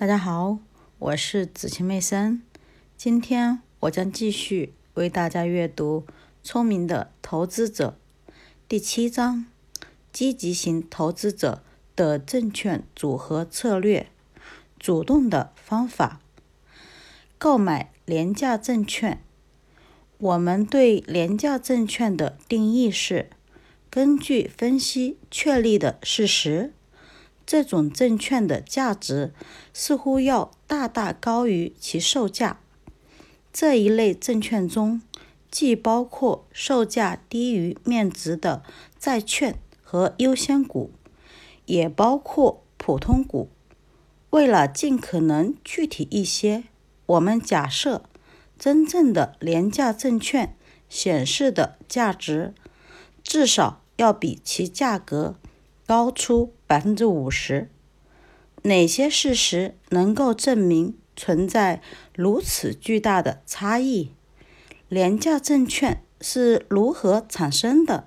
大家好，我是子晴妹森。今天我将继续为大家阅读《聪明的投资者》第七章：积极型投资者的证券组合策略。主动的方法，购买廉价证券。我们对廉价证券的定义是：根据分析确立的事实。这种证券的价值似乎要大大高于其售价。这一类证券中，既包括售价低于面值的债券和优先股，也包括普通股。为了尽可能具体一些，我们假设真正的廉价证券显示的价值至少要比其价格。高出百分之五十，哪些事实能够证明存在如此巨大的差异？廉价证券是如何产生的？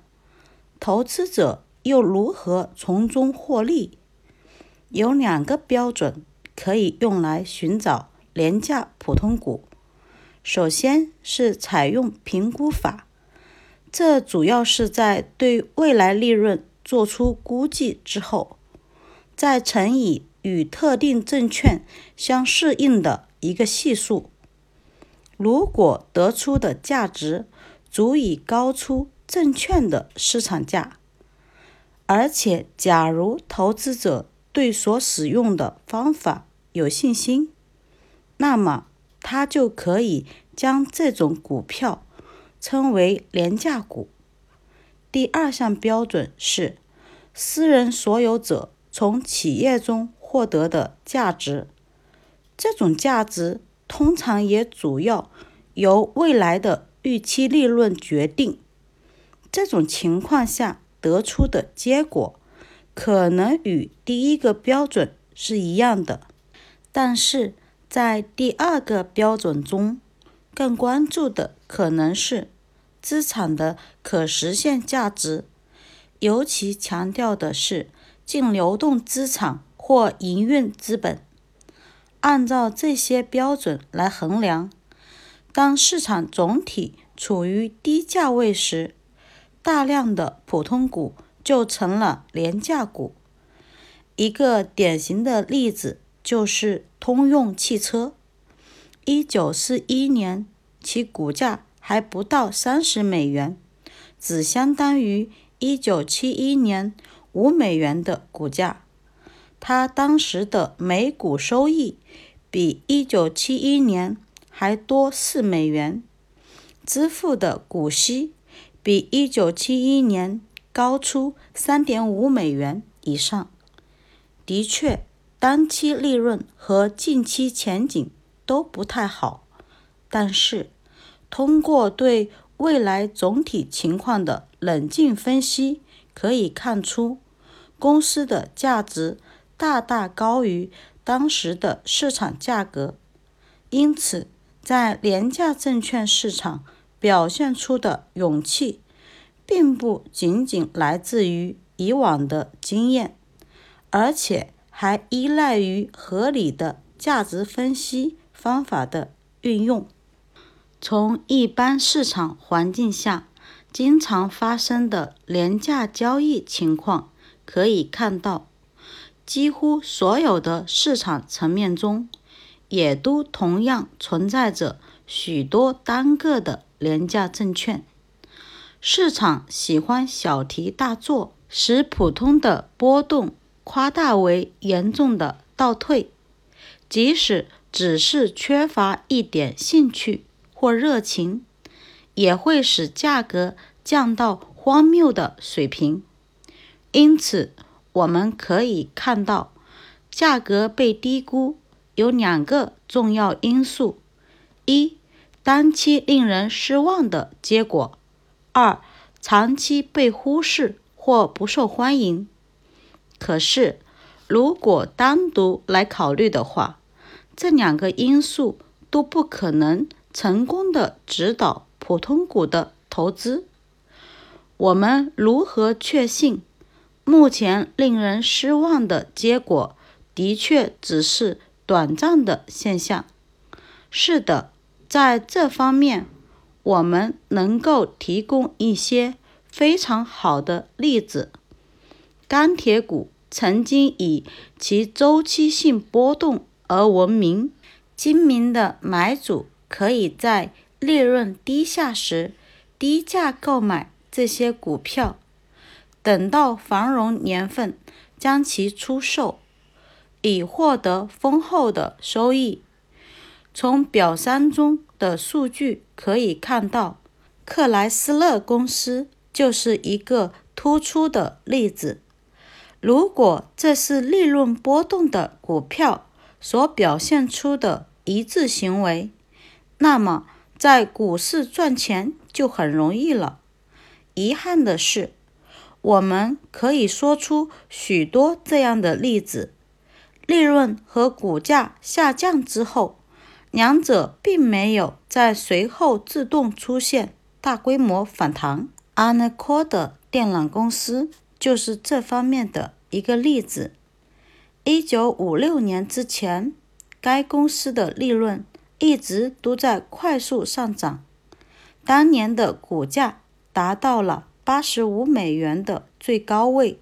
投资者又如何从中获利？有两个标准可以用来寻找廉价普通股。首先是采用评估法，这主要是在对未来利润。做出估计之后，再乘以与特定证券相适应的一个系数。如果得出的价值足以高出证券的市场价，而且假如投资者对所使用的方法有信心，那么他就可以将这种股票称为廉价股。第二项标准是私人所有者从企业中获得的价值，这种价值通常也主要由未来的预期利润决定。这种情况下得出的结果可能与第一个标准是一样的，但是在第二个标准中，更关注的可能是。资产的可实现价值，尤其强调的是净流动资产或营运资本。按照这些标准来衡量，当市场总体处于低价位时，大量的普通股就成了廉价股。一个典型的例子就是通用汽车。一九四一年，其股价。还不到三十美元，只相当于一九七一年五美元的股价。它当时的每股收益比一九七一年还多四美元，支付的股息比一九七一年高出三点五美元以上。的确，当期利润和近期前景都不太好，但是。通过对未来总体情况的冷静分析，可以看出公司的价值大大高于当时的市场价格。因此，在廉价证券市场表现出的勇气，并不仅仅来自于以往的经验，而且还依赖于合理的价值分析方法的运用。从一般市场环境下经常发生的廉价交易情况可以看到，几乎所有的市场层面中，也都同样存在着许多单个的廉价证券。市场喜欢小题大做，使普通的波动夸大为严重的倒退，即使只是缺乏一点兴趣。或热情也会使价格降到荒谬的水平。因此，我们可以看到，价格被低估有两个重要因素：一、单期令人失望的结果；二、长期被忽视或不受欢迎。可是，如果单独来考虑的话，这两个因素都不可能。成功的指导普通股的投资，我们如何确信目前令人失望的结果的确只是短暂的现象。是的，在这方面，我们能够提供一些非常好的例子。钢铁股曾经以其周期性波动而闻名，精明的买主可以在利润低下时低价购买这些股票，等到繁荣年份将其出售。以获得丰厚的收益。从表三中的数据可以看到，克莱斯勒公司就是一个突出的例子。如果这是利润波动的股票所表现出的一致行为，那么在股市赚钱就很容易了。遗憾的是，我们可以说出许多这样的例子。利润和股价下降之后，两者并没有在随后自动出现大规模反弹。a n a c o d a 电缆公司就是这方面的一个例子。一九五六年之前，该公司的利润一直都在快速上涨，当年的股价达到了八十五美元的最高位。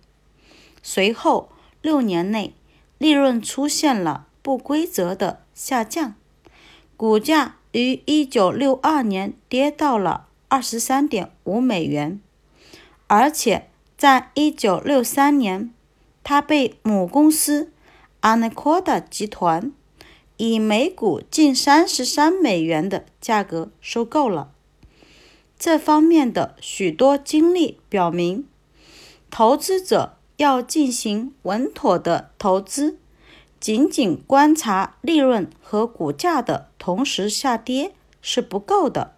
随后六年内，利润出现了不规则的下降，股价于一九六二年跌到了二十三点五美元，而且在一九六三年，它被母公司 Anacoda 集团以每股近三十三美元的价格收购了。这方面的许多经历表明，投资者。要进行稳妥的投资，仅仅观察利润和股价的同时下跌是不够的。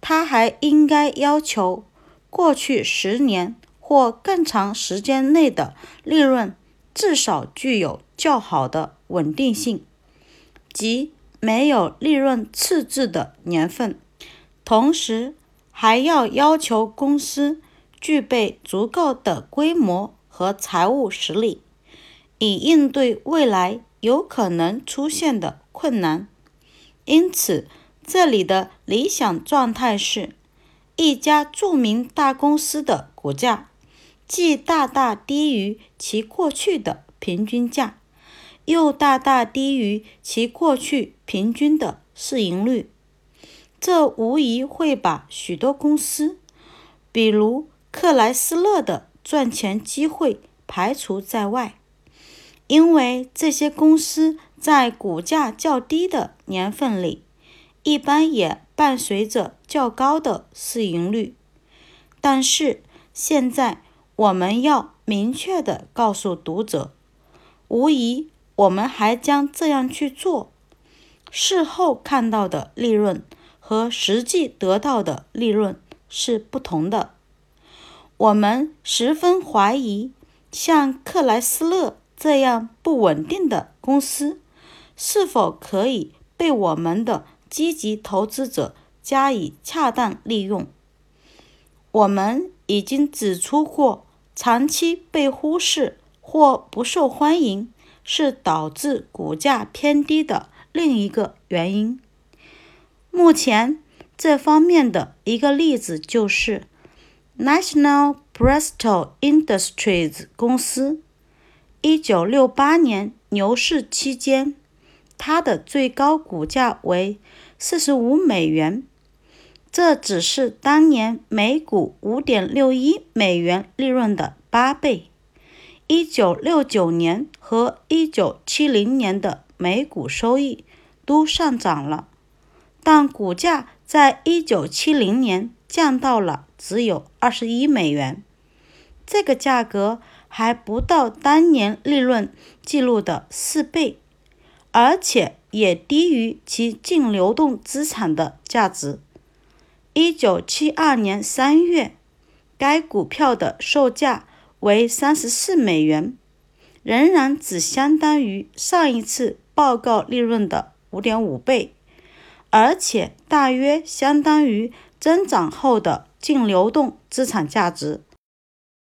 他还应该要求过去十年或更长时间内的利润至少具有较好的稳定性，即没有利润赤字的年份。同时，还要要求公司具备足够的规模。和财务实力，以应对未来有可能出现的困难。因此，这里的理想状态是：一家著名大公司的股价既大大低于其过去的平均价，又大大低于其过去平均的市盈率。这无疑会把许多公司，比如克莱斯勒的。赚钱机会排除在外，因为这些公司在股价较低的年份里，一般也伴随着较高的市盈率。但是现在我们要明确的告诉读者，无疑我们还将这样去做。事后看到的利润和实际得到的利润是不同的。我们十分怀疑，像克莱斯勒这样不稳定的公司，是否可以被我们的积极投资者加以恰当利用。我们已经指出过，长期被忽视或不受欢迎是导致股价偏低的另一个原因。目前，这方面的一个例子就是。National Bristol Industries 公司，一九六八年牛市期间，它的最高股价为四十五美元，这只是当年每股五点六一美元利润的八倍。一九六九年和一九七零年的每股收益都上涨了，但股价在一九七零年降到了。只有二十一美元，这个价格还不到当年利润记录的四倍，而且也低于其净流动资产的价值。一九七二年三月，该股票的售价为三十四美元，仍然只相当于上一次报告利润的五点五倍，而且大约相当于增长后的。净流动资产价值。